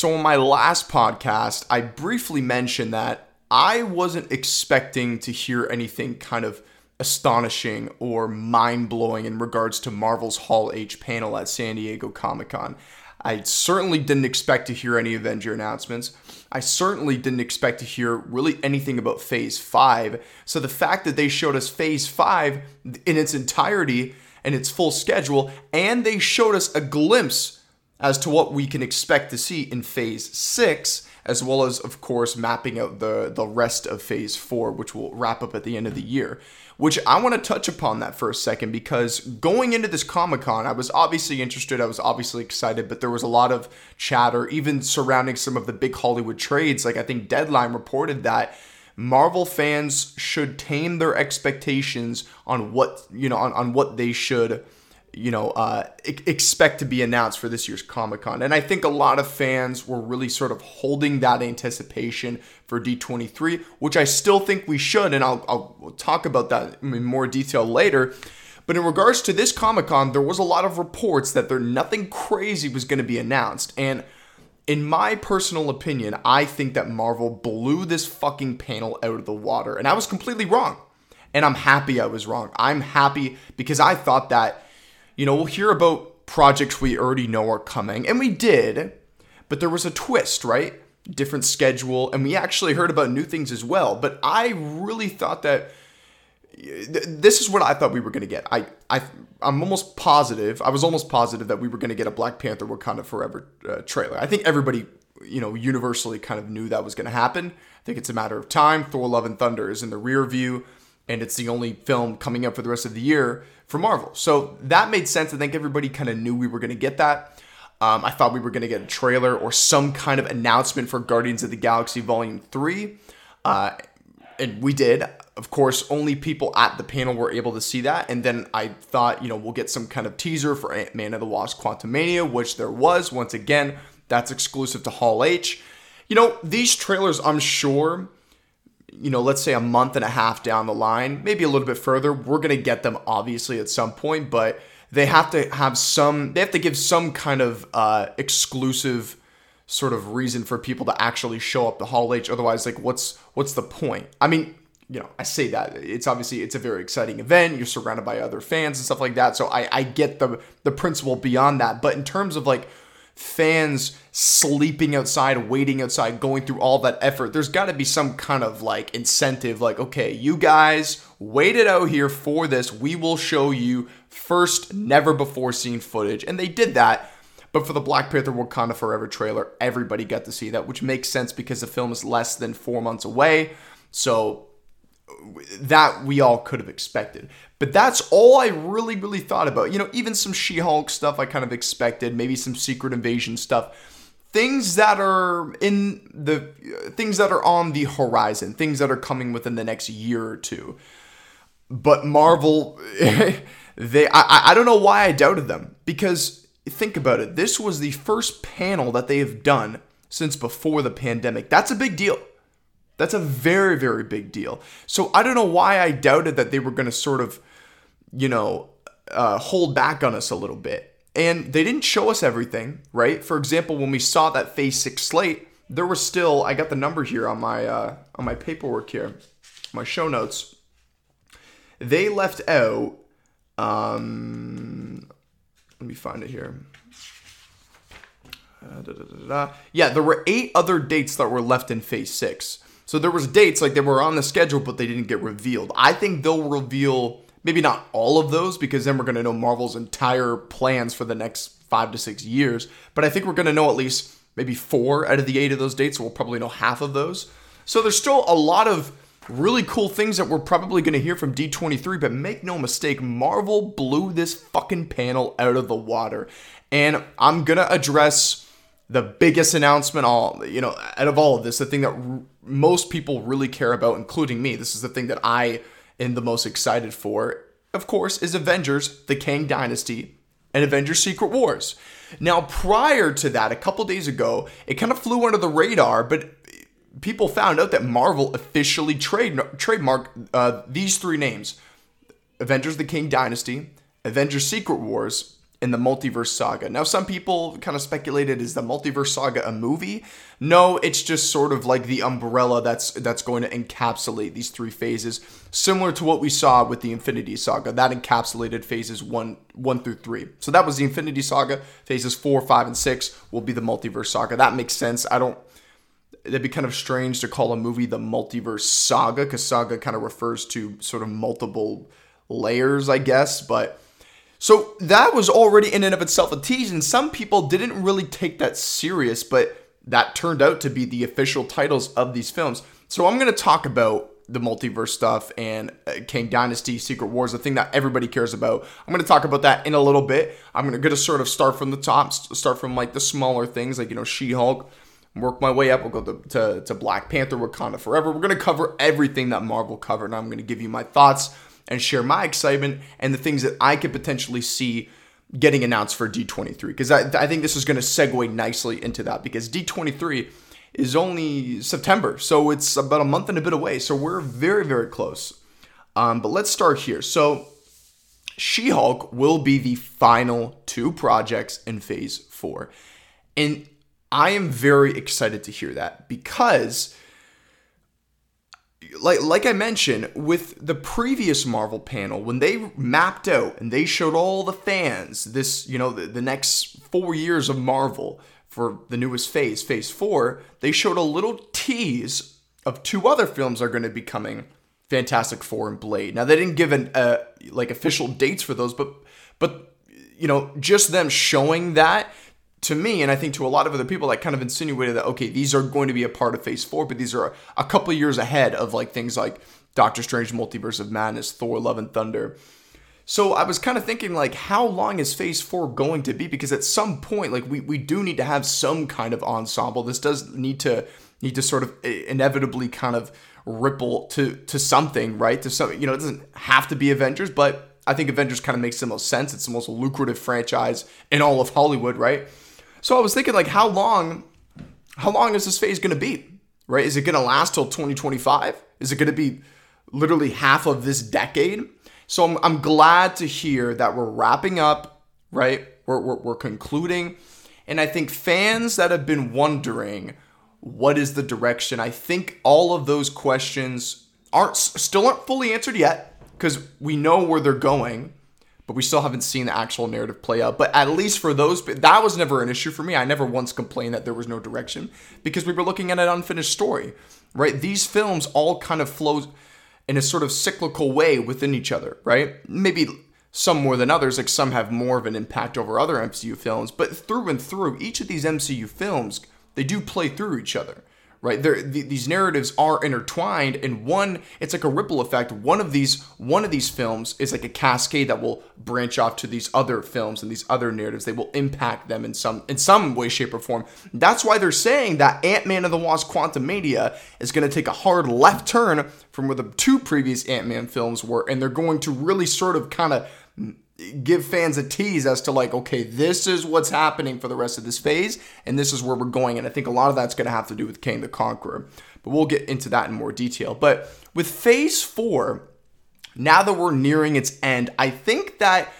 So, on my last podcast, I briefly mentioned that I wasn't expecting to hear anything kind of astonishing or mind blowing in regards to Marvel's Hall H panel at San Diego Comic Con. I certainly didn't expect to hear any Avenger announcements. I certainly didn't expect to hear really anything about Phase 5. So the fact that they showed us Phase 5 in its entirety and its full schedule, and they showed us a glimpse as to what we can expect to see in Phase 6, as well as, of course, mapping out the, the rest of Phase 4, which will wrap up at the end of the year which I want to touch upon that for a second because going into this Comic Con, I was obviously interested, I was obviously excited, but there was a lot of chatter, even surrounding some of the big Hollywood trades. Like I think Deadline reported that Marvel fans should tame their expectations on what you know on, on what they should you know, uh, expect to be announced for this year's Comic Con. And I think a lot of fans were really sort of holding that anticipation for D23, which I still think we should. And I'll, I'll talk about that in more detail later. But in regards to this Comic Con, there was a lot of reports that there nothing crazy was going to be announced. And in my personal opinion, I think that Marvel blew this fucking panel out of the water. And I was completely wrong. And I'm happy I was wrong. I'm happy because I thought that you know, we'll hear about projects we already know are coming, and we did, but there was a twist, right? Different schedule, and we actually heard about new things as well. But I really thought that this is what I thought we were going to get. I, I, I'm almost positive. I was almost positive that we were going to get a Black Panther Wakanda Forever uh, trailer. I think everybody, you know, universally kind of knew that was going to happen. I think it's a matter of time. Thor: Love and Thunder is in the rear view, and it's the only film coming up for the rest of the year for Marvel. So that made sense. I think everybody kind of knew we were going to get that. Um, I thought we were going to get a trailer or some kind of announcement for Guardians of the Galaxy Volume 3. Uh, and we did. Of course, only people at the panel were able to see that. And then I thought, you know, we'll get some kind of teaser for Ant Man of the Wasp Quantumania, which there was. Once again, that's exclusive to Hall H. You know, these trailers, I'm sure you know, let's say a month and a half down the line, maybe a little bit further, we're going to get them obviously at some point, but they have to have some, they have to give some kind of uh, exclusive sort of reason for people to actually show up to Hall H. Otherwise, like, what's what's the point? I mean, you know, I say that it's obviously it's a very exciting event. You're surrounded by other fans and stuff like that. So I, I get the the principle beyond that. But in terms of like fans sleeping outside, waiting outside, going through all that effort, there's got to be some kind of like incentive like, okay, you guys waited out here for this. We will show you first, never before seen footage. And they did that. But for the Black Panther Wakanda Forever trailer, everybody got to see that, which makes sense because the film is less than four months away. So that we all could have expected. But that's all I really, really thought about. You know, even some She Hulk stuff I kind of expected, maybe some Secret Invasion stuff. Things that are in the things that are on the horizon, things that are coming within the next year or two. But Marvel, they I, I don't know why I doubted them because think about it. This was the first panel that they have done since before the pandemic. That's a big deal. That's a very, very big deal. So I don't know why I doubted that they were going to sort of, you know, uh, hold back on us a little bit. And they didn't show us everything, right? For example, when we saw that Phase Six slate, there was still I got the number here on my uh, on my paperwork here, my show notes. They left out. Um, let me find it here. Uh, da, da, da, yeah, there were eight other dates that were left in Phase Six. So there was dates like they were on the schedule, but they didn't get revealed. I think they'll reveal maybe not all of those because then we're going to know Marvel's entire plans for the next five to six years. But I think we're going to know at least maybe four out of the eight of those dates. So we'll probably know half of those. So there's still a lot of really cool things that we're probably going to hear from D23, but make no mistake, Marvel blew this fucking panel out of the water. And I'm going to address the biggest announcement all you know out of all of this the thing that r- most people really care about including me this is the thing that i am the most excited for of course is avengers the kang dynasty and avengers secret wars. Now prior to that a couple days ago it kind of flew under the radar but people found out that marvel officially trade trademarked uh, these three names. Avengers the kang dynasty avengers secret wars in the multiverse saga. Now, some people kind of speculated is the multiverse saga a movie? No, it's just sort of like the umbrella that's that's going to encapsulate these three phases, similar to what we saw with the Infinity Saga. That encapsulated phases one one through three. So that was the Infinity Saga. Phases four, five, and six will be the multiverse saga. That makes sense. I don't. It'd be kind of strange to call a movie the multiverse saga because saga kind of refers to sort of multiple layers, I guess, but so that was already in and of itself a tease, and some people didn't really take that serious, but that turned out to be the official titles of these films. So I'm going to talk about the multiverse stuff and uh, Kang Dynasty, Secret Wars, the thing that everybody cares about. I'm going to talk about that in a little bit. I'm going to sort of start from the top, start from like the smaller things, like, you know, She Hulk, work my way up. We'll go to, to, to Black Panther, Wakanda Forever. We're going to cover everything that Marvel covered, and I'm going to give you my thoughts and share my excitement and the things that I could potentially see getting announced for D23. Because I, I think this is going to segue nicely into that because D23 is only September. So it's about a month and a bit away. So we're very, very close. Um, but let's start here. So She Hulk will be the final two projects in phase four. And I am very excited to hear that because like like I mentioned with the previous Marvel panel when they mapped out and they showed all the fans this you know the, the next 4 years of Marvel for the newest phase phase 4 they showed a little tease of two other films are going to be coming Fantastic Four and Blade. Now they didn't give an uh, like official dates for those but but you know just them showing that to me, and I think to a lot of other people, that kind of insinuated that okay, these are going to be a part of Phase Four, but these are a couple years ahead of like things like Doctor Strange: Multiverse of Madness, Thor: Love and Thunder. So I was kind of thinking like, how long is Phase Four going to be? Because at some point, like we we do need to have some kind of ensemble. This does need to need to sort of eh, inevitably kind of ripple to to something, right? To something, you know, it doesn't have to be Avengers, but I think Avengers kind of makes the most sense. It's the most lucrative franchise in all of Hollywood, right? So I was thinking, like, how long, how long is this phase going to be? Right? Is it going to last till 2025? Is it going to be literally half of this decade? So I'm, I'm glad to hear that we're wrapping up, right? We're, we're, we're concluding. And I think fans that have been wondering what is the direction, I think all of those questions aren't still aren't fully answered yet because we know where they're going but we still haven't seen the actual narrative play out. But at least for those, that was never an issue for me. I never once complained that there was no direction because we were looking at an unfinished story, right? These films all kind of flow in a sort of cyclical way within each other, right? Maybe some more than others, like some have more of an impact over other MCU films, but through and through, each of these MCU films, they do play through each other right? There th- these narratives are intertwined and one it's like a ripple effect. One of these one of these films is like a cascade that will branch off to these other films and these other narratives. They will impact them in some in some way shape or form. That's why they're saying that ant-man and the wasp quantumania is going to take a hard left turn from where the two previous ant-man films were and they're going to really sort of kind of give fans a tease as to like okay this is what's happening for the rest of this phase and this is where we're going and i think a lot of that's going to have to do with Kang the Conqueror but we'll get into that in more detail but with phase 4 now that we're nearing its end i think that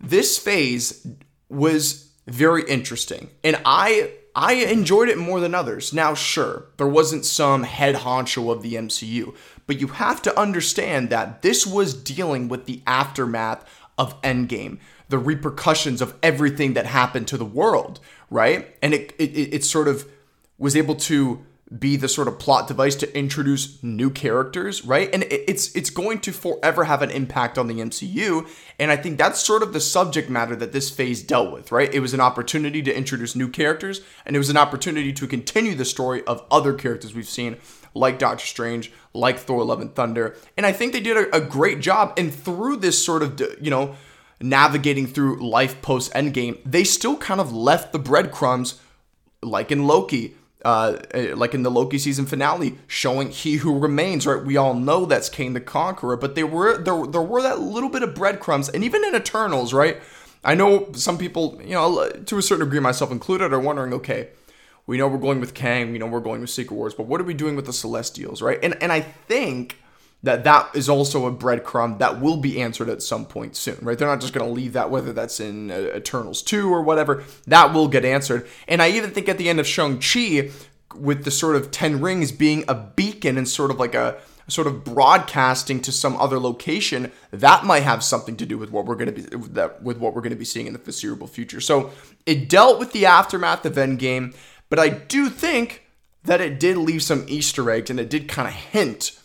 this phase was very interesting and i I enjoyed it more than others. Now, sure, there wasn't some head honcho of the MCU, but you have to understand that this was dealing with the aftermath of Endgame, the repercussions of everything that happened to the world, right? And it, it, it sort of was able to be the sort of plot device to introduce new characters, right? And it's it's going to forever have an impact on the MCU, and I think that's sort of the subject matter that this phase dealt with, right? It was an opportunity to introduce new characters, and it was an opportunity to continue the story of other characters we've seen, like Doctor Strange, like Thor: Love and Thunder, and I think they did a, a great job. And through this sort of you know navigating through life post Endgame, they still kind of left the breadcrumbs, like in Loki uh, eh, like in the Loki season finale, showing He Who Remains. Right, we all know that's Kang the Conqueror, but there were there there were that little bit of breadcrumbs, and even in Eternals, right? I know some people, you know, to a certain degree, myself included, are wondering, okay, we know we're going with Kang, we know we're going with Secret Wars, but what are we doing with the Celestials, right? And and I think that that is also a breadcrumb that will be answered at some point soon, right? They're not just going to leave that, whether that's in uh, Eternals 2 or whatever, that will get answered. And I even think at the end of Shang-Chi, with the sort of Ten Rings being a beacon and sort of like a sort of broadcasting to some other location, that might have something to do with what we're going to be with what we're going to be seeing in the foreseeable future. So it dealt with the aftermath of Endgame, but I do think that it did leave some Easter eggs and it did kind of hint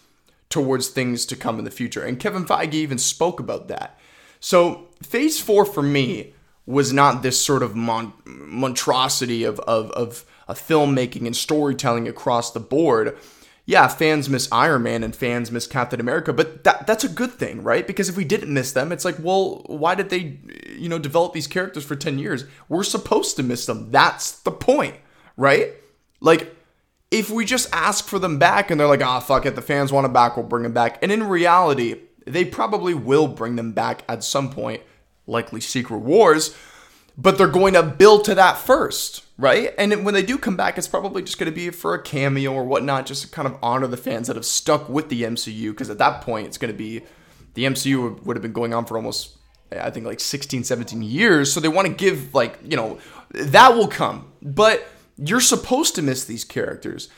towards things to come in the future. And Kevin Feige even spoke about that. So Phase Four for me was not this sort of mon- monstrosity of, of, of, of filmmaking and storytelling across the board yeah, fans miss Iron Man and fans miss Captain America, but that that's a good thing, right? Because if we didn't miss them, it's like, well, why did they, you know, develop these characters for 10 years? We're supposed to miss them. That's the point, right? Like, if we just ask for them back and they're like, ah, oh, fuck it, the fans want them back, we'll bring them back. And in reality, they probably will bring them back at some point, likely Secret Wars, but they're going to build to that first right? And when they do come back, it's probably just going to be for a cameo or whatnot, just to kind of honor the fans that have stuck with the MCU. Because at that point, it's going to be the MCU would have been going on for almost, I think, like 16, 17 years. So they want to give, like, you know, that will come. But you're supposed to miss these characters.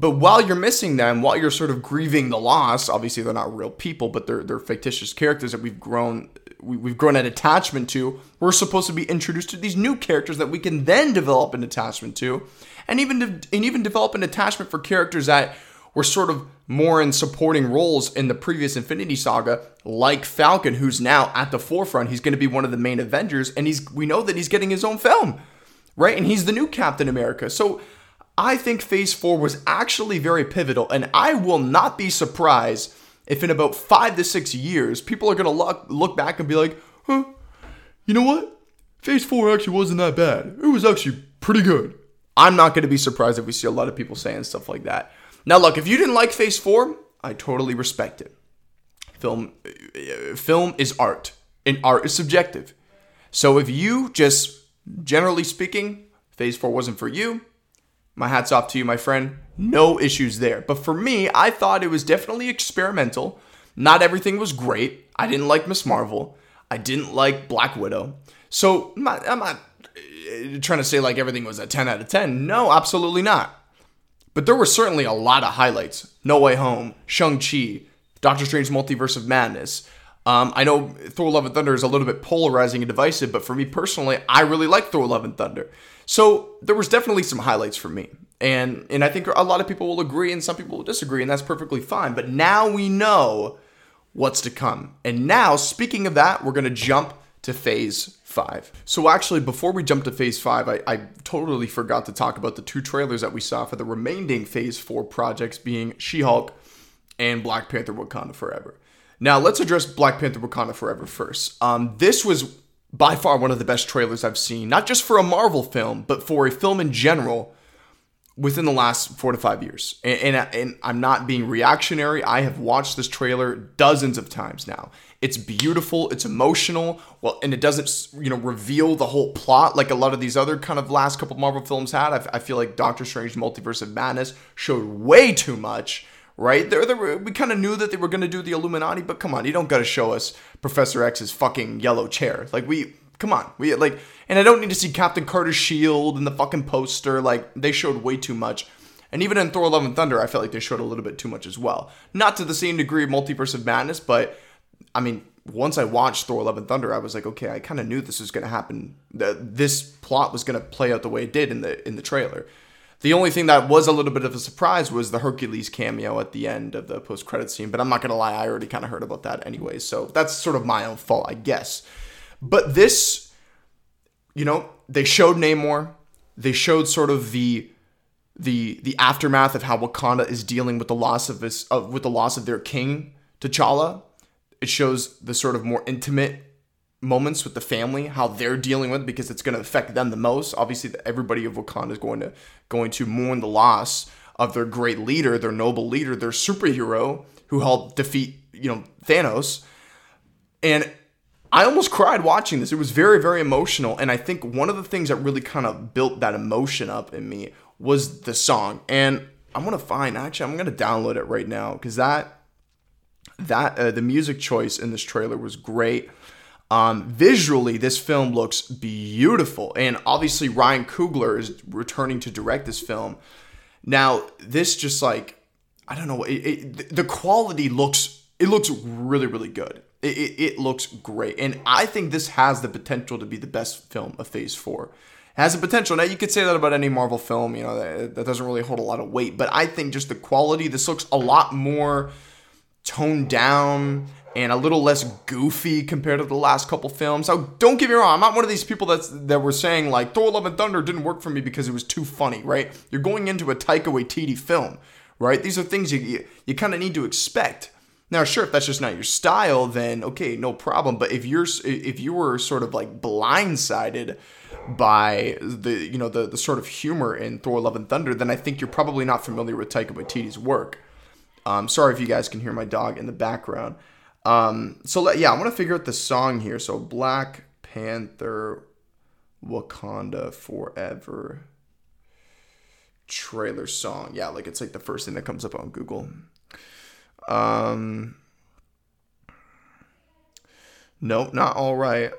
But while you're missing them, while you're sort of grieving the loss, obviously they're not real people, but they're they're fictitious characters that we've grown we, have grown an attachment to. We're supposed to be introduced to these new characters that we can then develop an attachment to, and even de- and even develop an attachment for characters that were sort of more in supporting roles in the previous Infinity Saga, like Falcon, who's now at the forefront. He's going to be one of the main Avengers, and he's we know that he's getting his own film, right? And he's the new Captain America. So I think Phase Four was actually very pivotal, and I will not be surprised if in about five to six years, people are to look, look back and be like, huh, you know what? Phase 4 actually wasn't that bad. It was actually pretty good. I'm not to be surprised if we see a lot of people saying stuff like that. Now, look, if you didn't like Phase 4, I totally respect it. Film, uh, uh, film is art, and art is subjective. So if you just, generally speaking, Phase 4 wasn't for you, my hat's off to you, my friend. No issues there. But for me, I thought it was definitely experimental. Not everything was great. I didn't like Miss Marvel. I didn't like Black Widow. So I'm not, I'm not uh, trying to say like everything was a 10 out of 10. No, absolutely not. But there were certainly a lot of highlights. No Way Home, Shang-Chi, Doctor Strange Multiverse of Madness. Um, I know Thor Love and Thunder is a little bit polarizing and divisive, but for me personally, I really like Thor Love and Thunder. So there was definitely some highlights for me. And and I think a lot of people will agree and some people will disagree and that's perfectly fine. But now we know what's to come. And now, speaking of that, we're going to jump to phase 5. So actually before we jump to phase 5, I, I totally forgot to talk about the two trailers that we saw for the remaining phase 4 projects being She-Hulk and Black Panther Wakanda Forever. Now, let's address Black Panther Wakanda Forever first. Um, this was by far one of the best trailers I've seen, not just for a Marvel film, but for a film in general within the last four to five years. And, and, and, I'm not being reactionary. I have watched this trailer dozens of times now. It's beautiful, it's emotional, well, and it doesn't, you know, reveal the whole plot like a lot of these other kind of last couple Marvel films had. I, I feel like Doctor Strange Multiverse of Madness showed way too much right? They're, they're, we kind of knew that they were going to do the Illuminati, but come on, you don't got to show us Professor X's fucking yellow chair. Like we, come on, we like, and I don't need to see Captain Carter's shield and the fucking poster. Like they showed way too much. And even in Thor: Love and Thunder, I felt like they showed a little bit too much as well. Not to the same degree of Multiverse of Madness, but I mean, once I watched Thor: Love and Thunder, I was like, okay, I kind of knew this was going to happen. This plot was going to play out the way it did in the in the trailer. The only thing that was a little bit of a surprise was the Hercules cameo at the end of the post credit scene, but I'm not going to lie, I already kind of heard about that anyway, so that's sort of my own fault, I guess. But this, you know, they showed Namor, they showed sort of the the the aftermath of how Wakanda is dealing with the loss of this of with the loss of their king T'Challa. It shows the sort of more intimate moments with the family, how they're dealing with it, because it's going to affect them the most. Obviously, everybody of Wakanda is going to going to mourn the loss of their great leader, their noble leader, their superhero who helped defeat you know Thanos. And I almost cried watching this. It was very very emotional, and I think one of the things that really kind of built that emotion up in me was the song. And I'm gonna find actually I'm gonna download it right now because that that uh, the music choice in this trailer was great. Um, visually, this film looks beautiful, and obviously Ryan Coogler is returning to direct this film. Now, this just like I don't know, it, it, the quality looks it looks really really good. It, it, looks great, and I think this has the potential to be the best film of Phase Four. Has the potential. Now you could say that about any Marvel film, you know that, that doesn't really hold a lot of weight, but I think just the quality. This looks a lot more toned down and a little less goofy compared to the last couple films. So don't get me wrong, I'm not one of these people that's that were saying like Thor: Love and Thunder didn't work for me because it was too funny, right? You're going into a Taika Waititi film, right? These are things you you, you kind of need to expect. Now, sure, if that's just not your style, then okay, no problem. But if you're if you were sort of like blindsided by the you know the the sort of humor in Thor: Love and Thunder, then I think you're probably not familiar with Taika Waititi's work. Um, sorry if you guys can hear my dog in the background. Um, so yeah, I want to figure out the song here. So Black Panther, Wakanda Forever trailer song. Yeah, like it's like the first thing that comes up on Google. Um, nope, not all right,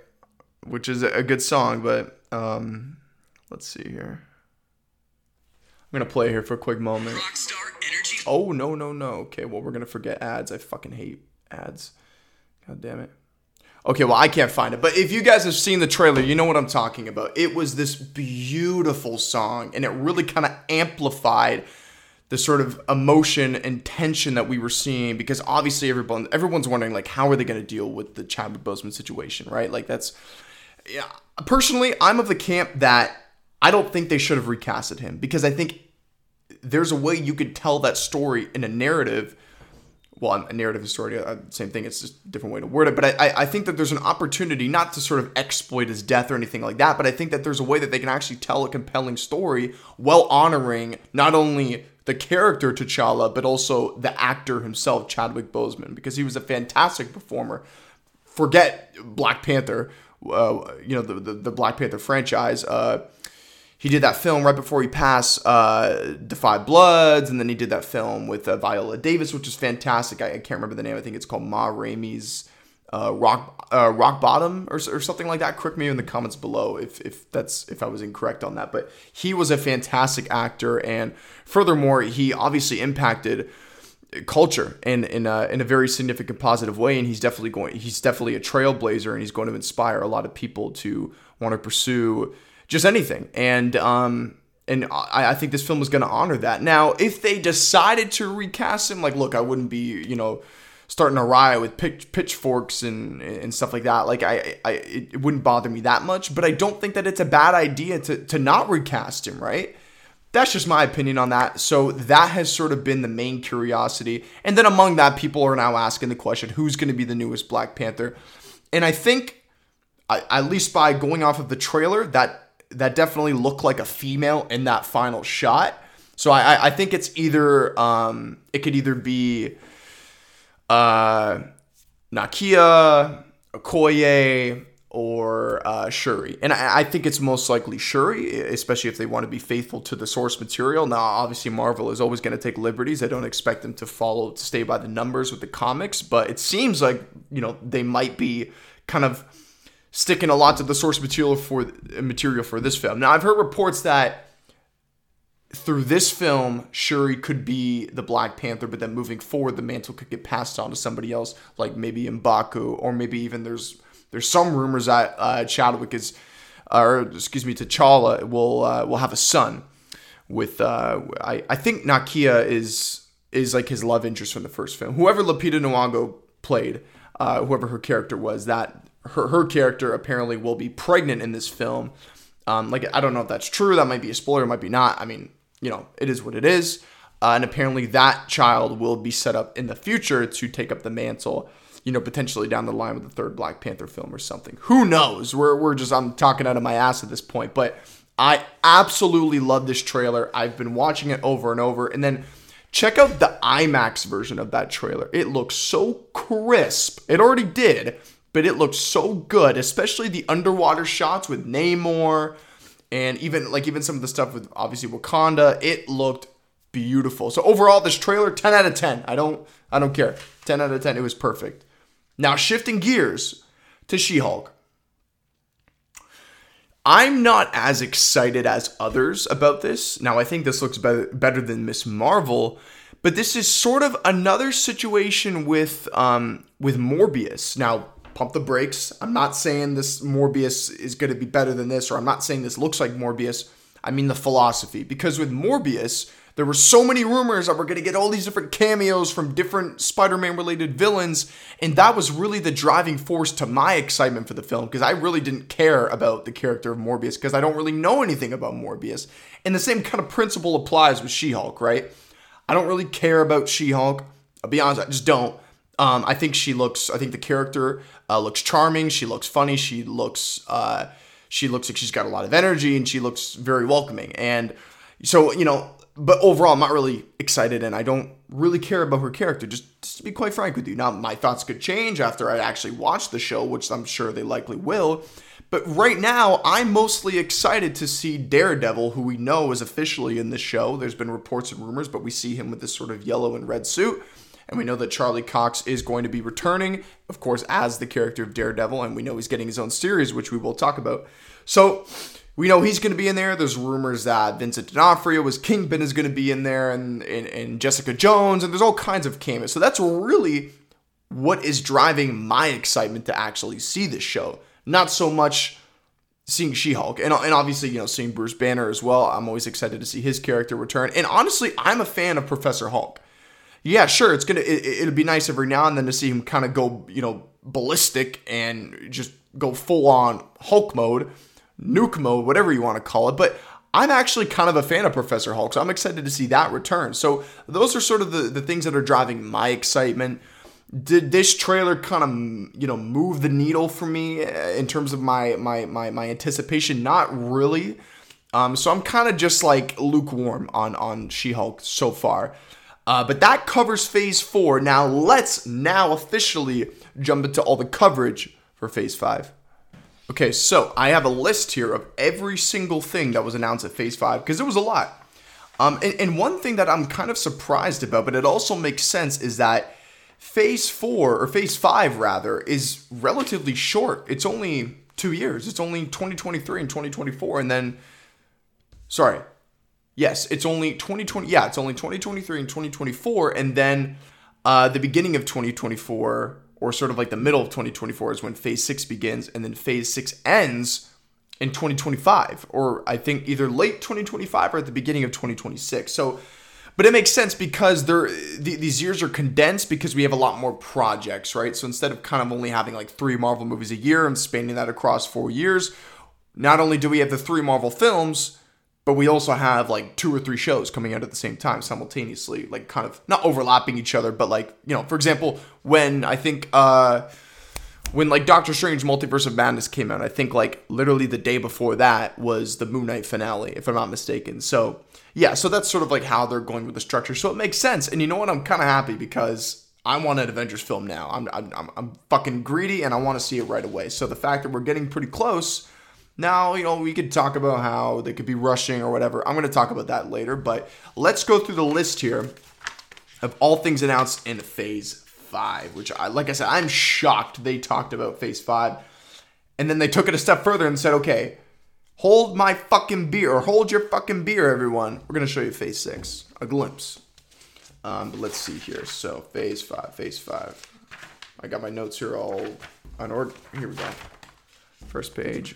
which is a good song, but um, let's see here. I'm gonna play here for a quick moment. Oh no no no. Okay, well we're gonna forget ads. I fucking hate ads. God damn it. Okay, well, I can't find it. But if you guys have seen the trailer, you know what I'm talking about. It was this beautiful song, and it really kind of amplified the sort of emotion and tension that we were seeing because obviously everyone everyone's wondering like how are they going to deal with the Chadwick Boseman situation, right? Like that's yeah, personally, I'm of the camp that I don't think they should have recasted him because I think there's a way you could tell that story in a narrative well, a narrative historian, uh, same thing. It's just a different way to word it. But I, I think that there's an opportunity not to sort of exploit his death or anything like that, but I think that there's a way that they can actually tell a compelling story while honoring not only the character T'Challa, but also the actor himself, Chadwick Boseman, because he was a fantastic performer. Forget Black Panther, uh, you know, the, the, the Black Panther franchise. Uh, he did that film right before he passed, uh, 5 Bloods, and then he did that film with uh, Viola Davis, which is fantastic. I, I, can't remember the name. I think it's called Ma Rainey's uh, Rock uh, Rock Bottom or, or something like that. Correct me in the comments below if, if that's if I was incorrect on that. But he was a fantastic actor, and furthermore, he obviously impacted culture in in a, in a very significant positive way and he's definitely going he's definitely a trailblazer and he's going to inspire a lot of people to want to pursue just anything. And um, and I, I think this film was going to honor that. Now, if they decided to recast him, like, look, I wouldn't be, you know, starting a riot with pitch, pitchforks and and stuff like that. Like, I, I, it wouldn't bother me that much. But I don't think that it's a bad idea to to not recast him, right? That's just my opinion on that. So that has sort of been the main curiosity. And then among that, people are now asking the question, who's going to be the newest Black Panther? And I think, at least by going off of the trailer, that that definitely look like a female in that final shot. So I, I think it's either um, it could either be uh, Nakia, Okoye, or uh, Shuri. And I, I, think it's most likely Shuri, especially if they want to be faithful to the source material. Now, obviously, Marvel is always going to take liberties. I don't expect them to follow, to stay by the numbers with the comics, but it seems like, you know, they might be kind of sticking a lot to the source material for material for this film. Now I've heard reports that through this film, Shuri could be the Black Panther, but then moving forward, the mantle could get passed on to somebody else, like maybe Mbaku, or maybe even there's there's some rumors that uh, Chadwick is, or excuse me, T'Challa will uh, will have a son with. Uh, I I think Nakia is is like his love interest from the first film. Whoever Lupita Nyong'o played, uh, whoever her character was, that her her character apparently will be pregnant in this film. Um, like I don't know if that's true. That might be a spoiler. Might be not. I mean, you know, it is what it is. Uh, and apparently, that child will be set up in the future to take up the mantle. You know, potentially down the line with the third Black Panther film or something. Who knows? We're we're just I'm talking out of my ass at this point. But I absolutely love this trailer. I've been watching it over and over, and then. Check out the IMAX version of that trailer. It looks so crisp. It already did, but it looked so good, especially the underwater shots with Namor and even like even some of the stuff with obviously Wakanda. It looked beautiful. So overall, this trailer, 10 out of 10. I don't I don't care. 10 out of 10. It was perfect. Now shifting gears to She-Hulk. I'm not as excited as others about this. Now I think this looks better better than Miss Marvel, but this is sort of another situation with um with Morbius. Now pump the brakes. I'm not saying this Morbius is going to be better than this, or I'm not saying this looks like Morbius. I mean the philosophy. Because with Morbius, there were so many rumors that we're going to get all these different cameos from different Spider Man related villains, and that was really the driving force to my excitement for the film because I really didn't care about the character of Morbius because I don't really know anything about Morbius. And the same kind of principle applies with She Hulk, right? I don't really care about She Hulk. I'll be honest, I just don't. Um, I think she looks. I think the character uh, looks charming. She looks funny. She looks. Uh, she looks like she's got a lot of energy, and she looks very welcoming. And so you know, but overall, I'm not really excited, and I don't really care about her character. Just, just to be quite frank with you. Now, my thoughts could change after I actually watch the show, which I'm sure they likely will. But right now, I'm mostly excited to see Daredevil, who we know is officially in the show. There's been reports and rumors, but we see him with this sort of yellow and red suit. And we know that Charlie Cox is going to be returning, of course, as the character of Daredevil. And we know he's getting his own series, which we will talk about. So we know he's going to be in there. There's rumors that Vincent D'Onofrio was Kingpin is going to be in there, and, and, and Jessica Jones, and there's all kinds of cameos. So that's really what is driving my excitement to actually see this show. Not so much seeing She-Hulk, and, and obviously, you know, seeing Bruce Banner as well. I'm always excited to see his character return. And honestly, I'm a fan of Professor Hulk yeah, sure, it's gonna it, it'll be nice every now and then to see him kind of go you know ballistic and just go full on Hulk mode, nuke mode, whatever you want to call it. But I'm actually kind of a fan of Professor Hulk, so I'm excited to see that return. So those are sort of the, the things that are driving my excitement. Did this trailer kind of you know move the needle for me uh, in terms of my my my, my anticipation? Not really. Um, so I'm kind of just like lukewarm on on She-Hulk so far. Uh, but that covers phase four. Now let's now officially jump into all the coverage for phase five. Okay, so I have a list here of every single thing that was announced at phase five because it was a lot. Um, and, and one thing that I'm kind of surprised about, but it also makes sense, is that phase four, or phase five rather, is relatively short. It's only two years. It's only 2023 and 2024. And then, sorry, Yes, it's only 2020. Yeah, it's only 2023 and 2024, and then uh, the beginning of 2024, or sort of like the middle of 2024, is when Phase Six begins, and then Phase Six ends in 2025, or I think either late 2025 or at the beginning of 2026. So, but it makes sense because they're th- these years are condensed because we have a lot more projects, right? So instead of kind of only having like three Marvel movies a year and spanning that across four years, not only do we have the three Marvel films but we also have like two or three shows coming out at the same time simultaneously like kind of not overlapping each other but like you know for example when i think uh when like doctor strange multiverse of madness came out i think like literally the day before that was the moon knight finale if i'm not mistaken so yeah so that's sort of like how they're going with the structure so it makes sense and you know what i'm kind of happy because I want an Avengers film now. I'm, I'm, I'm fucking greedy and I want to see it right away. So the fact that we're getting pretty close, now, you know, we could talk about how they could be rushing or whatever. I'm going to talk about that later, but let's go through the list here of all things announced in phase 5, which I like I said, I'm shocked they talked about phase 5. And then they took it a step further and said, "Okay, hold my fucking beer or hold your fucking beer, everyone. We're going to show you phase 6, a glimpse." Um, but let's see here. So, phase 5, phase 5. I got my notes here all on order. Here we go. First page.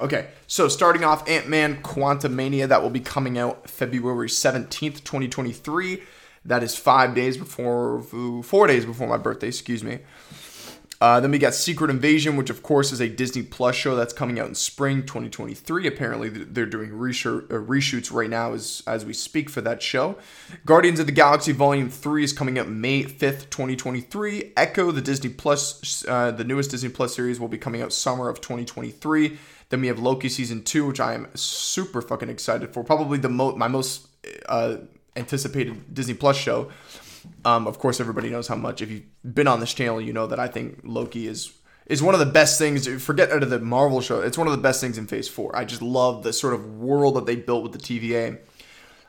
Okay, so starting off Ant Man Quantumania, that will be coming out February 17th, 2023. That is five days before, four days before my birthday, excuse me. Uh, then we got Secret Invasion, which of course is a Disney Plus show that's coming out in spring 2023. Apparently, they're doing uh, reshoots right now as, as we speak for that show. Guardians of the Galaxy Volume 3 is coming out May 5th, 2023. Echo, the Disney Plus, uh, the newest Disney Plus series, will be coming out summer of 2023. Then we have Loki season two, which I am super fucking excited for. Probably the mo- my most uh, anticipated Disney Plus show. Um, of course, everybody knows how much. If you've been on this channel, you know that I think Loki is is one of the best things. Forget out of the Marvel show. It's one of the best things in Phase Four. I just love the sort of world that they built with the TVA.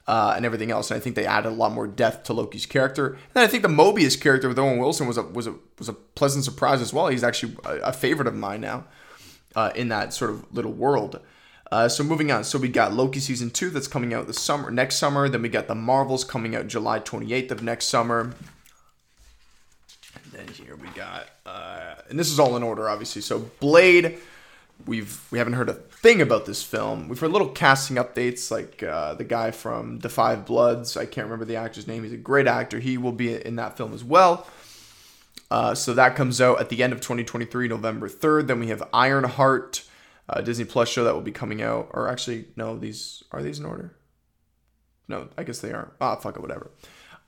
Uh, and everything else, and I think they added a lot more depth to Loki's character. And I think the Mobius character with Owen Wilson was a was a was a pleasant surprise as well. He's actually a, a favorite of mine now uh, in that sort of little world. Uh, so moving on, so we got Loki season two that's coming out this summer, next summer. Then we got the Marvels coming out July 28th of next summer. And then here we got, uh, and this is all in order, obviously. So Blade, we've we haven't heard a thing about this film. We've heard little casting updates, like uh, the guy from The Five Bloods. I can't remember the actor's name. He's a great actor. He will be in that film as well. Uh, so that comes out at the end of 2023, November 3rd. Then we have Ironheart, a Disney Plus show that will be coming out. Or actually, no, these are these in order? No, I guess they are. Ah, fuck it, whatever.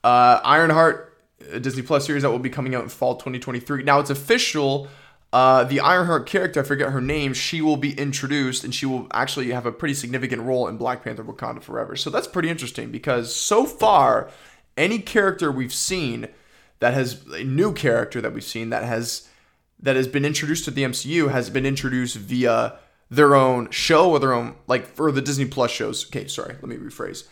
Uh, Ironheart, a Disney Plus series that will be coming out in fall 2023. Now it's official. Uh, the Ironheart character, I forget her name, she will be introduced and she will actually have a pretty significant role in Black Panther Wakanda Forever. So that's pretty interesting because so far, any character we've seen that has a new character that we've seen that has that has been introduced to the MCU has been introduced via their own show or their own like for the Disney Plus shows. Okay, sorry, let me rephrase.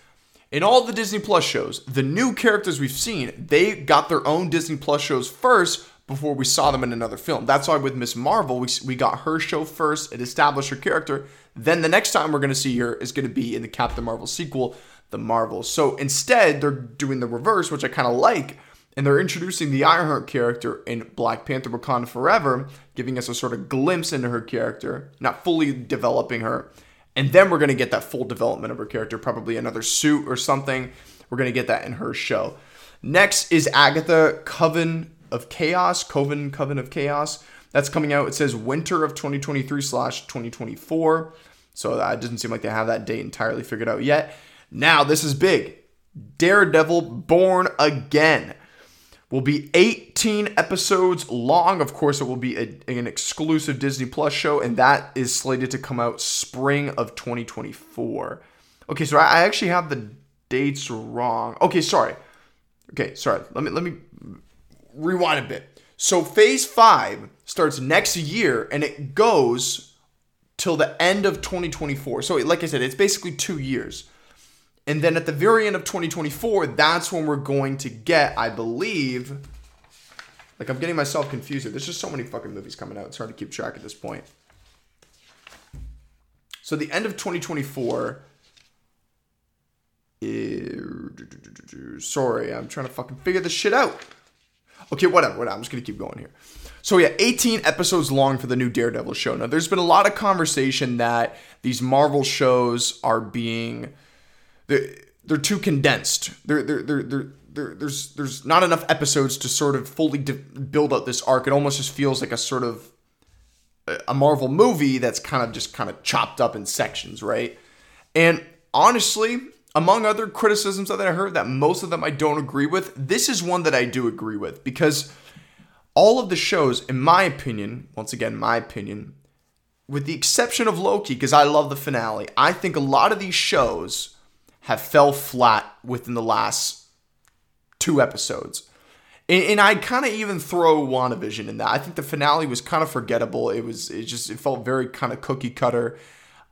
In all the Disney Plus shows, the new characters we've seen, they got their own Disney Plus shows first before we saw them in another film. That's why with Miss Marvel, we, we got her show first, it established her character. Then the next time we're going to see her is going to be in the Captain Marvel sequel, The Marvels. So instead, they're doing the reverse, which I kind of like, and they're introducing the Ironheart character in Black Panther Wakanda Forever, giving us a sort of glimpse into her character, not fully developing her. And then we're going to get that full development of her character, probably another suit or something. We're going to get that in her show. Next is Agatha Coven of Chaos, Coven Coven of Chaos. That's coming out. It says winter of 2023 slash 2024. So that doesn't seem like they have that date entirely figured out yet. Now, this is big. Daredevil Born Again will be 18 episodes long. Of course, it will be a, an exclusive Disney Plus show, and that is slated to come out spring of 2024. Okay, so I actually have the dates wrong. Okay, sorry. Okay, sorry. Let me let me rewind a bit. So phase five starts next year and it goes till the end of 2024. So, like I said, it's basically two years. And then at the very end of 2024, that's when we're going to get, I believe, like I'm getting myself confused here. There's just so many fucking movies coming out. It's hard to keep track at this point. So the end of 2024 is, sorry, I'm trying to fucking figure this shit out. Okay, whatever, whatever. I'm just gonna keep going here. So yeah, 18 episodes long for the new Daredevil show. Now, there's been a lot of conversation that these Marvel shows are being they're, they're too condensed. They're, they're, they're, they're, they're there's there's not enough episodes to sort of fully de- build out this arc. It almost just feels like a sort of a Marvel movie that's kind of just kind of chopped up in sections, right? And honestly, among other criticisms that I heard, that most of them I don't agree with, this is one that I do agree with because all of the shows, in my opinion, once again, my opinion, with the exception of Loki, because I love the finale, I think a lot of these shows have fell flat within the last two episodes. And, and I kind of even throw WandaVision in that. I think the finale was kind of forgettable. It was it just it felt very kind of cookie cutter.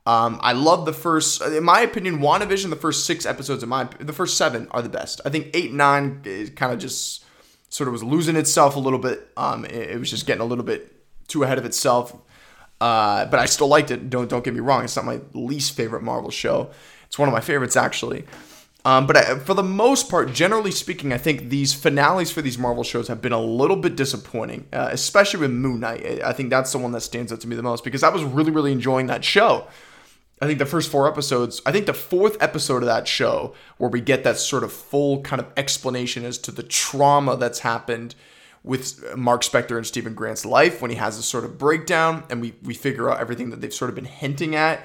Um, I love the first, in my opinion, WandaVision. The first six episodes, of my the first seven are the best. I think eight, nine kind of just sort of was losing itself a little bit. Um, it, it was just getting a little bit too ahead of itself. Uh, but I still liked it. Don't don't get me wrong. It's not my least favorite Marvel show. It's one of my favorites actually. Um, but I, for the most part, generally speaking, I think these finales for these Marvel shows have been a little bit disappointing, uh, especially with Moon Knight. I think that's the one that stands out to me the most because I was really, really enjoying that show. I think the first four episodes, I think the fourth episode of that show, where we get that sort of full kind of explanation as to the trauma that's happened with Mark Spector and Steven Grant's life when he has this sort of breakdown and we, we figure out everything that they've sort of been hinting at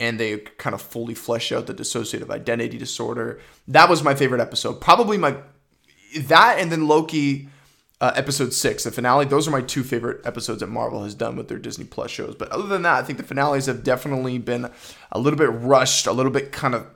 and they kind of fully flesh out the dissociative identity disorder. That was my favorite episode. Probably my that and then Loki uh, episode six, the finale. Those are my two favorite episodes that Marvel has done with their Disney Plus shows. But other than that, I think the finales have definitely been a little bit rushed, a little bit kind of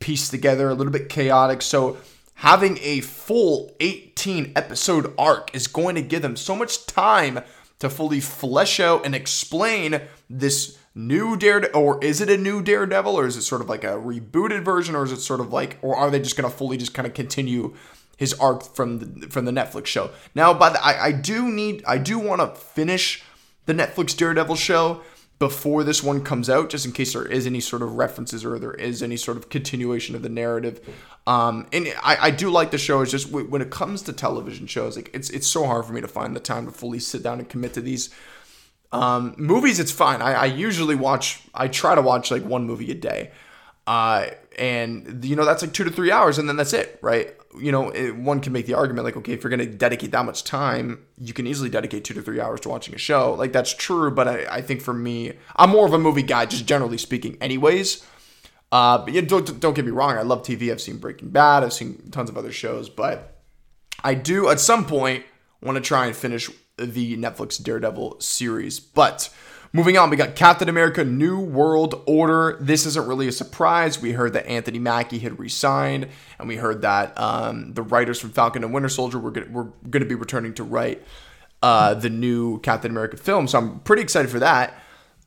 pieced together, a little bit chaotic. So having a full 18 episode arc is going to give them so much time to fully flesh out and explain this new Daredevil, or is it a new Daredevil, or is it sort of like a rebooted version, or is it sort of like, or are they just going to fully just kind of continue his arc from the from the Netflix show? Now, by the, I, I do need, I do want to finish the Netflix Daredevil show before this one comes out, just in case there is any sort of references or there is any sort of continuation of the narrative. Um, and I, I do like the show. It's just when it comes to television shows, like it's it's so hard for me to find the time to fully sit down and commit to these. Um, movies, it's fine. I, I usually watch. I try to watch like one movie a day, uh, and you know that's like two to three hours, and then that's it, right? You know, it, one can make the argument like, okay, if you're going to dedicate that much time, you can easily dedicate two to three hours to watching a show. Like that's true, but I, I think for me, I'm more of a movie guy, just generally speaking, anyways. Uh, but yeah, don't, don't get me wrong. I love TV. I've seen Breaking Bad. I've seen tons of other shows, but I do at some point want to try and finish the Netflix Daredevil series. But moving on, we got Captain America: New World Order. This isn't really a surprise. We heard that Anthony Mackie had resigned, and we heard that um, the writers from Falcon and Winter Soldier were going to be returning to write uh, the new Captain America film. So I'm pretty excited for that.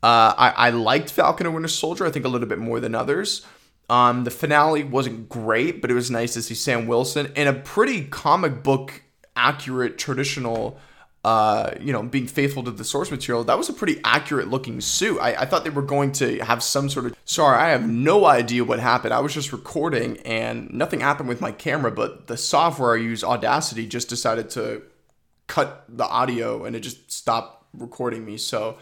Uh, I, I liked Falcon and Winter Soldier, I think a little bit more than others. Um, the finale wasn't great, but it was nice to see Sam Wilson in a pretty comic book accurate, traditional, uh, you know, being faithful to the source material. That was a pretty accurate looking suit. I, I thought they were going to have some sort of. Sorry, I have no idea what happened. I was just recording and nothing happened with my camera, but the software I use, Audacity, just decided to cut the audio and it just stopped recording me. So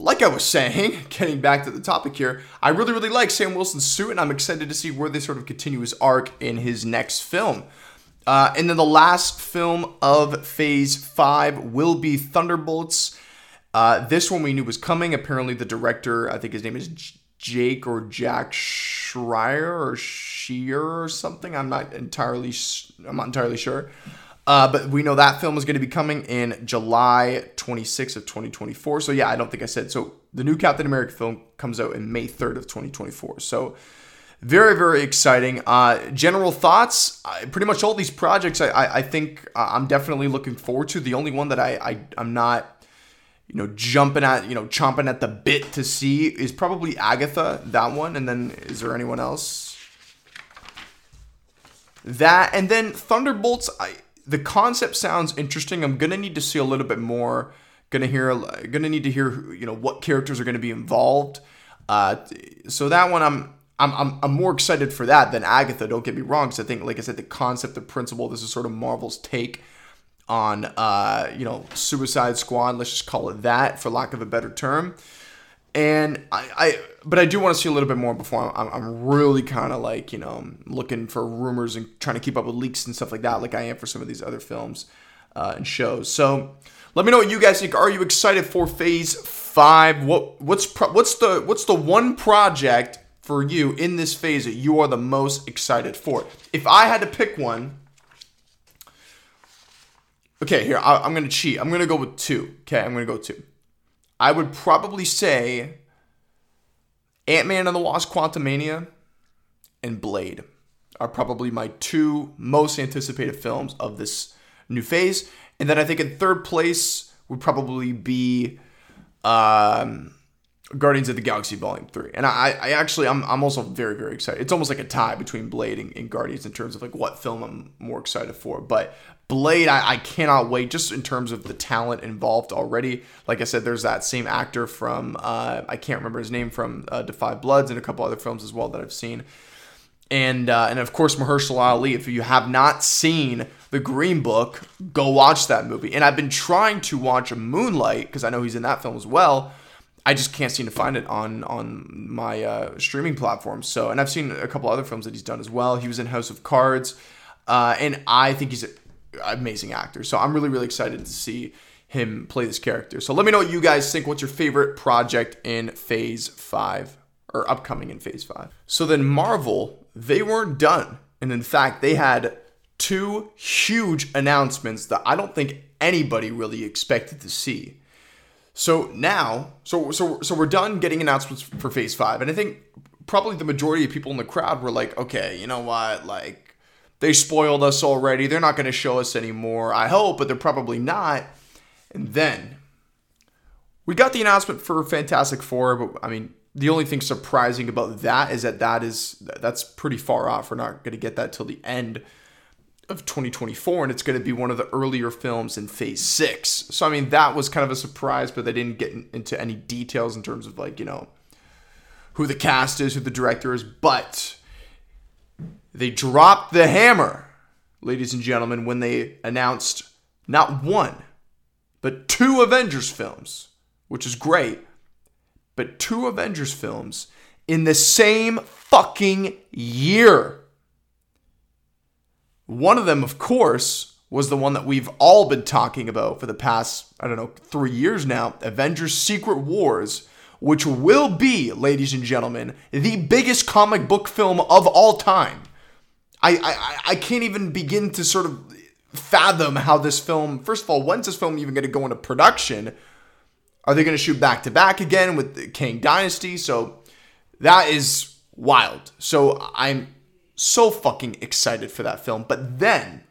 like I was saying, getting back to the topic here, I really, really like Sam Wilson's suit, and I'm excited to see where they sort of continue his arc in his next film. Uh, and then the last film of Phase 5 will be Thunderbolts. Uh, this one we knew was coming. Apparently, the director, I think his name is Jake or Jack Schreier or Shear or something. I'm not entirely, I'm not entirely sure. Uh, but we know that film is going to be coming in July 26th of 2024. So yeah, I don't think I said so. The new Captain America film comes out in May 3rd of 2024. So very very exciting. Uh, general thoughts? Uh, pretty much all these projects, I I, I think uh, I'm definitely looking forward to. The only one that I, I I'm not you know, jumping at, you know, chomping at the bit to see is probably Agatha, that one. And then is there anyone else? That, and then Thunderbolts, I, the concept sounds interesting. I'm gonna need to see a little bit more. Gonna hear, gonna need to hear, you know, what characters are gonna be involved. Uh, so that one, I'm, I'm, I'm, I'm more excited for that than Agatha. Don't get me wrong, because I think, like I said, the concept, the principle, this is sort of Marvel's take on, uh, you know, Suicide Squad. Let's just call it that, for lack of a better term and I, I but I do want to see a little bit more before I'm, I'm really kind of like you know looking for rumors and trying to keep up with leaks and stuff like that, like I am for some of these other films uh, and shows. So let me know what you guys think. Are you excited for Phase Five? What what's pro- what's the what's the one project for you in this phase that you are the most excited for? If I had to pick one. Okay, here I, I'm gonna cheat. I'm gonna go with two. Okay, I'm gonna go two. I would probably say Ant Man and the Wasp Quantumania and Blade are probably my two most anticipated films of this new phase. And then I think in third place would probably be um, Guardians of the Galaxy Volume 3. And I, I actually, I'm, I'm also very, very excited. It's almost like a tie between Blade and, and Guardians in terms of like what film I'm more excited for. But Blade, I, I, cannot wait just in terms of the talent involved already. Like I said, there's that same actor from, uh, I can't remember his name, from uh, 5 Bloods and a couple other films as well that I've seen. And, uh, and of course, Mahershala Ali. If you have not seen The Green Book, go watch that movie. And I've been trying to watch Moonlight because I know he's in that film as well. I just can't seem to find it on on my uh, streaming platforms. So, and I've seen a couple other films that he's done as well. He was in House of Cards, uh, and I think he's an amazing actor. So I'm really, really excited to see him play this character. So let me know what you guys think. What's your favorite project in Phase 5 or upcoming in Phase 5? So then Marvel, they weren't done. And in fact, they had two huge announcements that I don't think anybody really expected to see. So now, so so so we're done getting announcements for Phase 5 and I think probably the majority of people in the crowd were like, "Okay, you know what? Like they spoiled us already. They're not going to show us anymore. I hope, but they're probably not. And then we got the announcement for Fantastic Four, but I mean, the only thing surprising about that is that that is that's pretty far off. We're not going to get that till the end of 2024, and it's going to be one of the earlier films in Phase Six. So I mean, that was kind of a surprise, but they didn't get into any details in terms of like you know who the cast is, who the director is, but they dropped the hammer, ladies and gentlemen, when they announced not one, but two Avengers films, which is great but two Avengers films in the same fucking year. One of them, of course, was the one that we've all been talking about for the past, I don't know, three years now Avengers Secret Wars, which will be, ladies and gentlemen, the biggest comic book film of all time. I, I, I can't even begin to sort of fathom how this film, first of all, when's this film even going to go into production? Are they going to shoot back to back again with the Kang Dynasty? So that is wild. So I'm so fucking excited for that film. But then,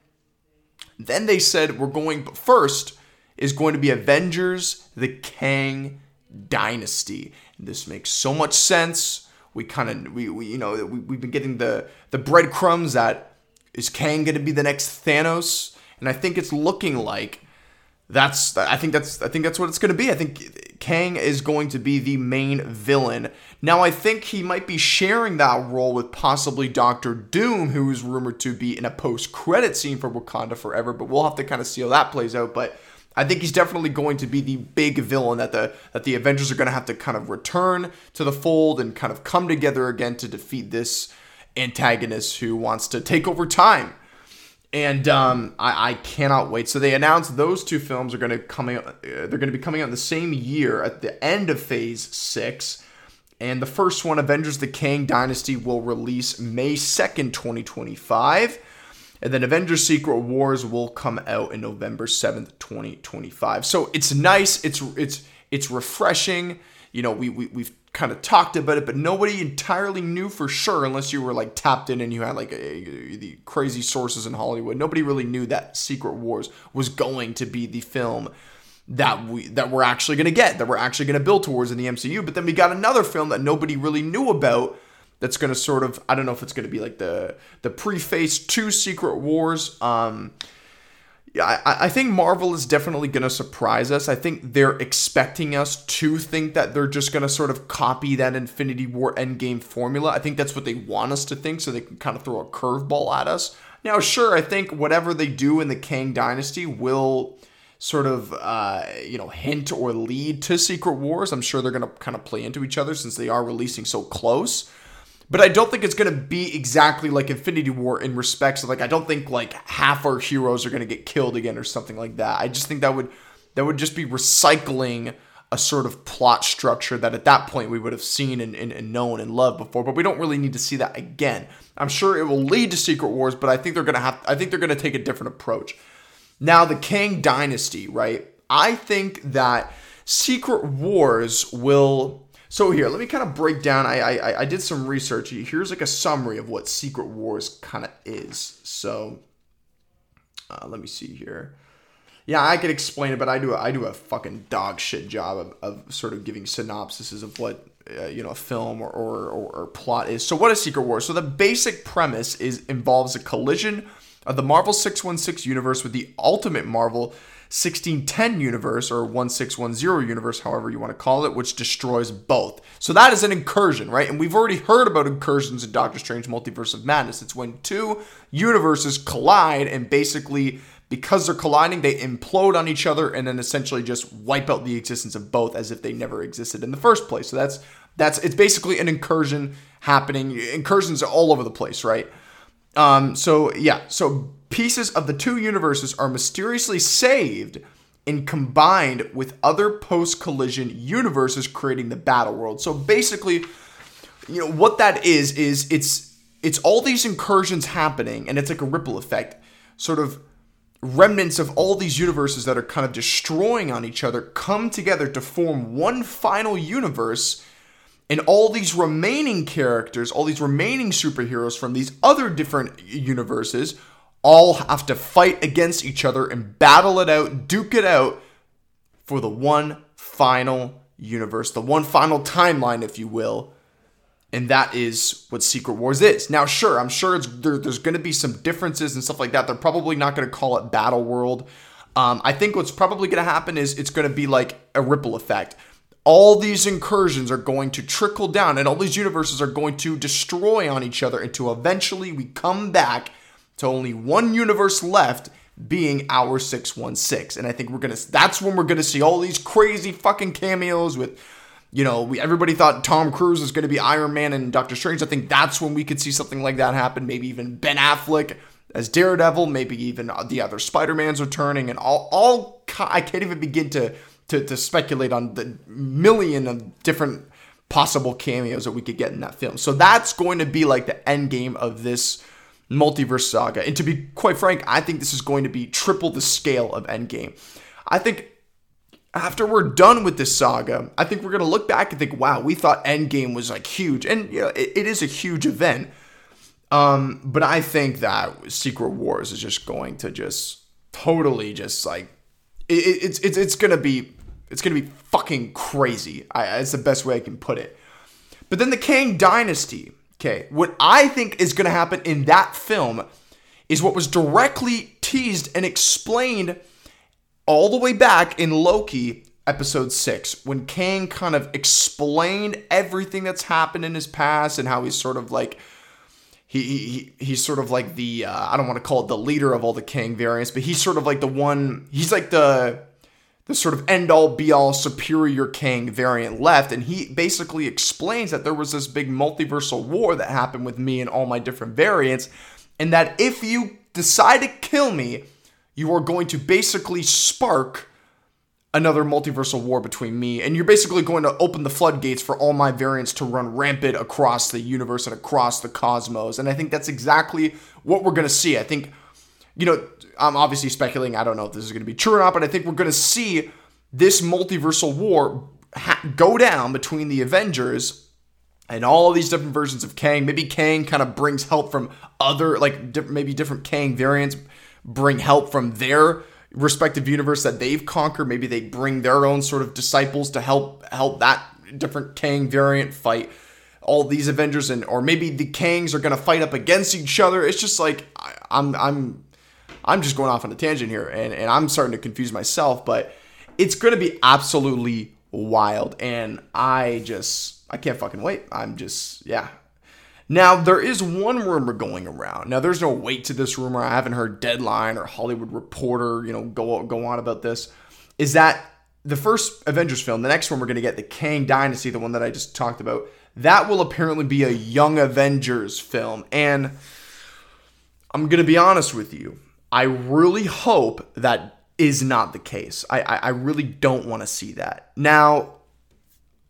then they said we're going, but first is going to be Avengers the Kang Dynasty. And this makes so much sense. We kind of, we, we, you know, we, we've been getting the, the breadcrumbs that is Kang going to be the next Thanos? And I think it's looking like that's I think that's I think that's what it's going to be. I think Kang is going to be the main villain. Now I think he might be sharing that role with possibly Doctor Doom, who is rumored to be in a post-credit scene for Wakanda Forever, but we'll have to kind of see how that plays out. But I think he's definitely going to be the big villain that the that the Avengers are going to have to kind of return to the fold and kind of come together again to defeat this antagonist who wants to take over time and um, I, I, cannot wait. So they announced those two films are going to coming. Uh, they're going to be coming out in the same year at the end of Phase Six, and the first one, Avengers: The Kang Dynasty, will release May second, twenty twenty five, and then Avengers: Secret Wars will come out in November seventh, twenty twenty five. So it's nice. It's it's it's refreshing. You know, we, we we've kind of talked about it, but nobody entirely knew for sure unless you were like tapped in and you had like a, a, the crazy sources in Hollywood. Nobody really knew that Secret Wars was going to be the film that we that we're actually going to get, that we're actually going to build towards in the MCU. But then we got another film that nobody really knew about that's going to sort of I don't know if it's going to be like the the preface to Secret Wars. Um, I, I think Marvel is definitely going to surprise us. I think they're expecting us to think that they're just going to sort of copy that Infinity War Endgame formula. I think that's what they want us to think, so they can kind of throw a curveball at us. Now, sure, I think whatever they do in the Kang Dynasty will sort of, uh, you know, hint or lead to Secret Wars. I'm sure they're going to kind of play into each other since they are releasing so close. But I don't think it's going to be exactly like Infinity War in respects of like I don't think like half our heroes are going to get killed again or something like that. I just think that would that would just be recycling a sort of plot structure that at that point we would have seen and, and, and, known and loved before, but we don't really need to see that again. I'm sure it will lead to Secret Wars, but I think they're gonna have I think they're gonna take a different approach. Now the Kang Dynasty, right? I think that Secret Wars will so here, let me kind of break down. I, I I did some research. Here's like a summary of what Secret Wars kind of is. So uh, let me see here. Yeah, I could explain it, but I do I do a fucking dog shit job of, of sort of giving synopsises of what uh, you know a film or, or, or, or plot is. So what is Secret Wars? So the basic premise is involves a collision of the Marvel 616 universe with the Ultimate Marvel 1610 universe or 1610 universe, however you want to call it, which destroys both. So that is an incursion, right? And we've already heard about incursions in Doctor Strange Multiverse of Madness. It's when two universes collide and basically because they're colliding, they implode on each other and then essentially just wipe out the existence of both as if they never existed in the first place. So that's that's it's basically an incursion happening. Incursions are all over the place, right? Um, so yeah, so pieces of the two universes are mysteriously saved and combined with other post-collision universes creating the battle world. So basically, you know, what that is is it's it's all these incursions happening and it's like a ripple effect. Sort of remnants of all these universes that are kind of destroying on each other come together to form one final universe and all these remaining characters, all these remaining superheroes from these other different universes all have to fight against each other and battle it out, duke it out for the one final universe, the one final timeline, if you will. And that is what Secret Wars is. Now, sure, I'm sure there, there's going to be some differences and stuff like that. They're probably not going to call it Battle World. Um, I think what's probably going to happen is it's going to be like a ripple effect. All these incursions are going to trickle down, and all these universes are going to destroy on each other until eventually we come back to only one universe left being our 616. And I think we're going to, that's when we're going to see all these crazy fucking cameos with, you know, we, everybody thought Tom Cruise was going to be Iron Man and Doctor Strange. I think that's when we could see something like that happen. Maybe even Ben Affleck as Daredevil, maybe even the other Spider-Mans returning and all, all, I can't even begin to, to, to speculate on the million of different possible cameos that we could get in that film. So that's going to be like the end game of this multiverse saga. And to be quite frank, I think this is going to be triple the scale of Endgame. I think after we're done with this saga, I think we're going to look back and think, wow, we thought Endgame was like huge. And, you know, it, it is a huge event. Um, but I think that Secret Wars is just going to just totally just like, it, it's, it's, it's to be, it's to be fucking crazy. I, it's the best way I can put it. But then the Kang Dynasty, Okay, what I think is going to happen in that film is what was directly teased and explained all the way back in Loki episode 6 when Kang kind of explained everything that's happened in his past and how he's sort of like he, he he's sort of like the uh, I don't want to call it the leader of all the Kang variants, but he's sort of like the one he's like the the sort of end all be all superior Kang variant left. And he basically explains that there was this big multiversal war that happened with me and all my different variants. And that if you decide to kill me, you are going to basically spark another multiversal war between me. And you're basically going to open the floodgates for all my variants to run rampant across the universe and across the cosmos. And I think that's exactly what we're going to see. I think you know, I'm obviously speculating. I don't know if this is going to be true or not, but I think we're going to see this multiversal war ha- go down between the Avengers and all these different versions of Kang. Maybe Kang kind of brings help from other, like di- maybe different Kang variants bring help from their respective universe that they've conquered. Maybe they bring their own sort of disciples to help help that different Kang variant fight all these Avengers, and or maybe the Kangs are gonna fight up against each other. It's just like I, I'm I'm I'm just going off on a tangent here and, and I'm starting to confuse myself, but it's going to be absolutely wild. And I just, I can't fucking wait. I'm just, yeah. Now, there is one rumor going around. Now, there's no weight to this rumor. I haven't heard Deadline or Hollywood Reporter, you know, go, go on about this. Is that the first Avengers film, the next one we're going to get, the Kang Dynasty, the one that I just talked about, that will apparently be a Young Avengers film. And I'm going to be honest with you. I really hope that is not the case. I, I, I really don't want to see that. Now,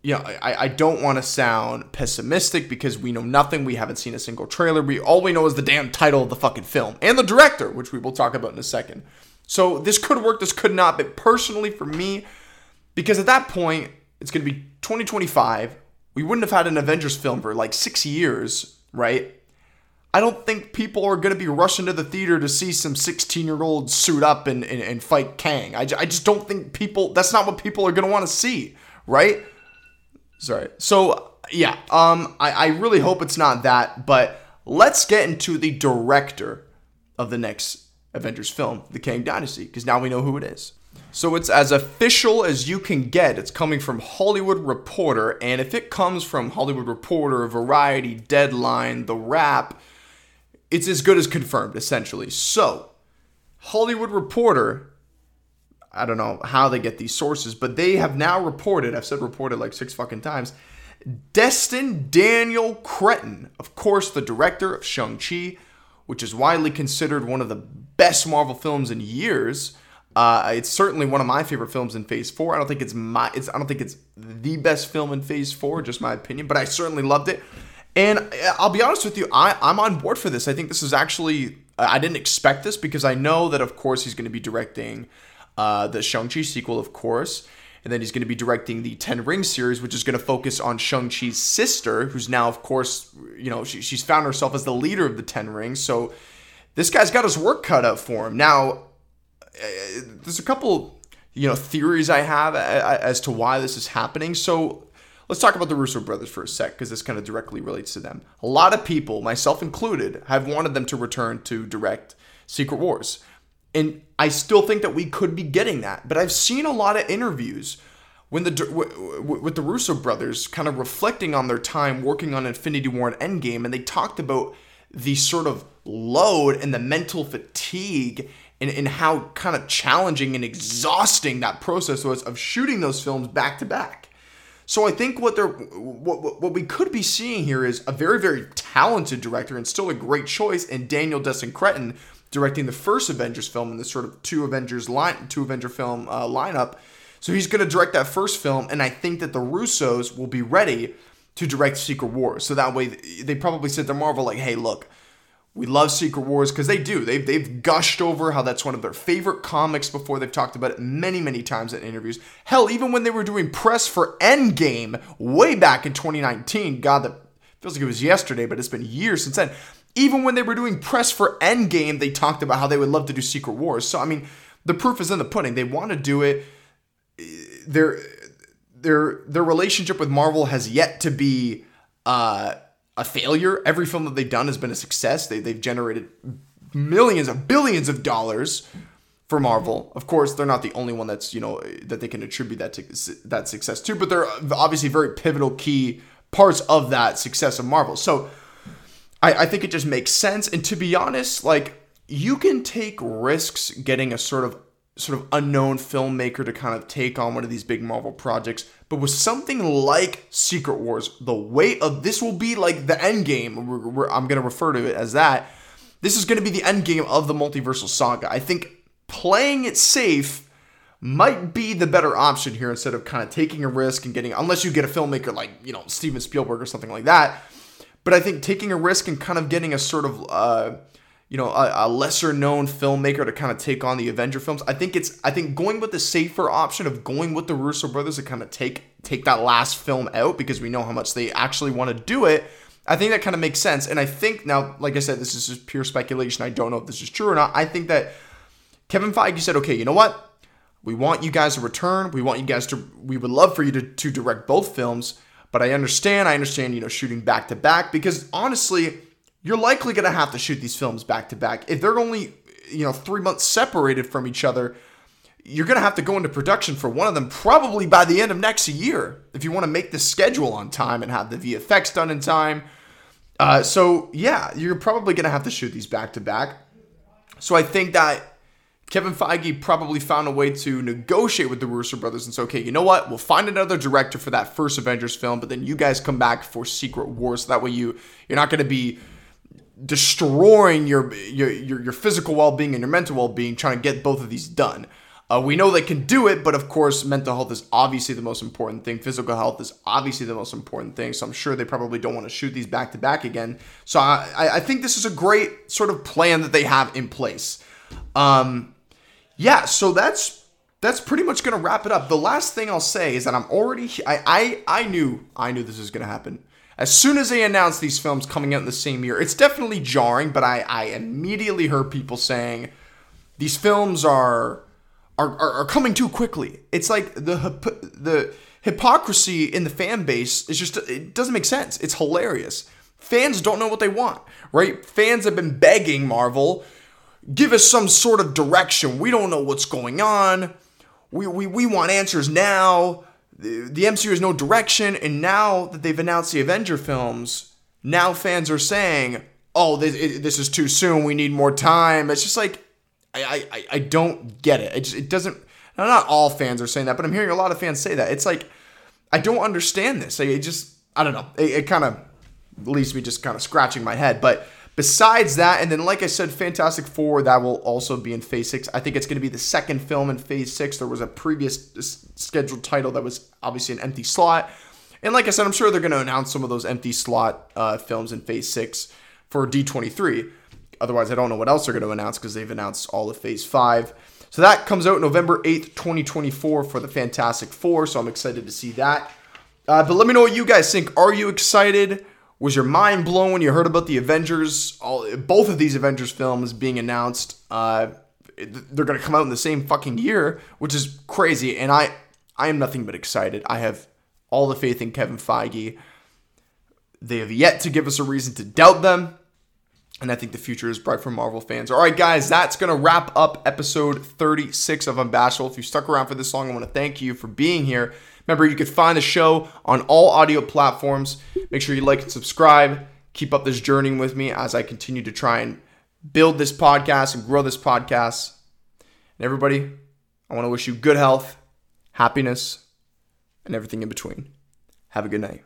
you know, I, I don't want to sound pessimistic because we know nothing. We haven't seen a single trailer. We all we know is the damn title of the fucking film and the director, which we will talk about in a second. So this could work, this could not, but personally for me, because at that point, it's gonna be 2025. We wouldn't have had an Avengers film for like six years, right? I don't think people are going to be rushing to the theater to see some 16 year old suit up and, and, and fight Kang. I, I just don't think people, that's not what people are going to want to see, right? Sorry. So, yeah, um, I, I really hope it's not that, but let's get into the director of the next Avengers film, The Kang Dynasty, because now we know who it is. So it's as official as you can get. It's coming from Hollywood Reporter, and if it comes from Hollywood Reporter, Variety, Deadline, The Wrap, it's as good as confirmed, essentially. So, Hollywood Reporter, I don't know how they get these sources, but they have now reported, I've said reported like six fucking times, Destin Daniel Cretton, of course, the director of Shang-Chi, which is widely considered one of the best Marvel films in years. Uh, it's certainly one of my favorite films in Phase Four. I don't think it's my, it's, I don't think it's the best film in Phase Four, just my opinion, but I certainly loved it. And uh, I'll be honest with you, I, I'm on board for this. I think this is actually, I didn't expect this because I know that, of course, he's going to be directing uh, the Shang-Chi sequel, of course. And then he's going to be directing the Ten Rings series, which is going to focus on Shang-Chi's sister, who's now, of course, you know, she, she's found herself as the leader of the Ten Rings. So this guy's got his work cut out for him. Now, uh, there's a couple you know theories I have as to why this is happening. So let's talk about the Russo brothers for a sec because this kind of directly relates to them. A lot of people, myself included, have wanted them to return to direct Secret Wars. And I still think that we could be getting that. But I've seen a lot of interviews when the with the Russo brothers kind of reflecting on their time working on Infinity War and Endgame, and they talked about the sort of load and the mental fatigue and, and how kind of challenging and exhausting that process was of shooting those films back to back. So I think what they're what, what we could be seeing here is a very very talented director and still a great choice in Daniel Destin Cretton directing the first Avengers film in this sort of two Avengers line two Avenger film uh, lineup so he's going to direct that first film, and I think that the Russos will be ready to direct Secret Wars. So that way, they probably said to Marvel, like, hey, look, we love Secret Wars because they do. They've, they've gushed over how that's one of their favorite comics before. They've talked about it many, many times in interviews. Hell, even when they were doing press for Endgame way back in 2019, God, that feels like it was yesterday, but it's been years since then. Even when they were doing press for Endgame, they talked about how they would love to do Secret Wars. So, I mean, the proof is in the pudding. They want to do it their their their relationship with Marvel has yet to be uh, a failure. Every film that they've done has been a success. They they've generated millions of billions of dollars for Marvel. Of course, they're not the only one that's you know that they can attribute that to that success to, but they're obviously very pivotal key parts of that success of Marvel. So I, I think it just makes sense. And to be honest, like you can take risks getting a sort of sort of unknown filmmaker to kind of take on one of these big Marvel projects. But with something like Secret Wars, the weight of this will be like the end game. I'm going to refer to it as that. This is going to be the end game of the multiversal saga. I think playing it safe might be the better option here instead of kind of taking a risk and getting, unless you get a filmmaker like, you know, Steven Spielberg or something like that. But I think taking a risk and kind of getting a sort of, uh, you know a, a, lesser known filmmaker to kind of take on the Avenger films. I think it's I think going with the safer option of going with the Russo brothers to kind of take take that last film out because we know how much they actually want to do it. I think that kind of makes sense. And I think now, like I said, this is just pure speculation. I don't know if this is true or not. I think that Kevin Feige said, okay, you know what? We want you guys to return. We want you guys to. We would love for you to, to direct both films. But I understand. I understand. You know, shooting back to back because honestly you're likely going to have to shoot these films back to back. If they're only, you know, three months separated from each other, you're going to have to go into production for one of them probably by the end of next year if you want to make the schedule on time and have the VFX done in time. Uh, so, yeah, you're probably going to have to shoot these back to back. So, I think that Kevin Feige probably found a way to negotiate with the Russo brothers and say, okay, you know what? We'll find another director for that first Avengers film, but then you guys come back for Secret Wars. So that way you you're not going to be destroying your your your, your physical well-being and your mental well-being trying to get both of these done. Uh, we know they can do it, but of course, mental health is obviously the most important thing. Physical health is obviously the most important thing. So I'm sure they probably don't want to shoot these back to back again. So I, I think this is a great sort of plan that they have in place. Um, yeah, so that's that's pretty much gonna wrap it up. The last thing I'll say is that I'm already I I, I knew I knew this was gonna happen as soon as they announced these films coming out in the same year, it's definitely jarring, but I, I immediately heard people saying these films are, are, are, are coming too quickly. It's like the, the hypocrisy in the fan base is just, it doesn't make sense. It's hilarious. Fans don't know what they want, right? Fans have been begging Marvel, give us some sort of direction. We don't know what's going on. We, we, we want answers now the, MCU has no direction, and now that they've announced the Avenger films, now fans are saying, "Oh, this, it, this is too soon. We need more time." It's just like I I, I don't get it. It just it doesn't. Now, not all fans are saying that, but I'm hearing a lot of fans say that. It's like I don't understand this. Like, it just I don't know. It, it kind of leaves me just kind of scratching my head, but Besides that, and then like I said, Fantastic Four, that will also be in Phase 6. I think it's going to be the second film in Phase 6. There was a previous scheduled title that was obviously an empty slot. And like I said, I'm sure they're going to announce some of those empty slot uh, films in Phase 6 for D23. Otherwise, I don't know what else they're going to announce because they've announced all of Phase 5. So that comes out November 8th, 2024 for the Fantastic Four. So I'm excited to see that. Uh, but let me know what you guys think. Are you excited? Was your mind blown when you heard about the Avengers? All both of these Avengers films being announced uh, they're going to come out in the same fucking year, which is crazy. And I, I am nothing but excited. I have all the faith in Kevin Feige. They have yet to give us a reason to doubt them. And I think the future is bright for Marvel fans. All right, guys, that's going to wrap up episode 36 of Unbashful. If you stuck around for this long, I want to thank you for being here. Remember, you can find the show on all audio platforms. Make sure you like and subscribe. Keep up this journey with me as I continue to try and build this podcast and grow this podcast. And everybody, I want to wish you good health, happiness, and everything in between. Have a good night.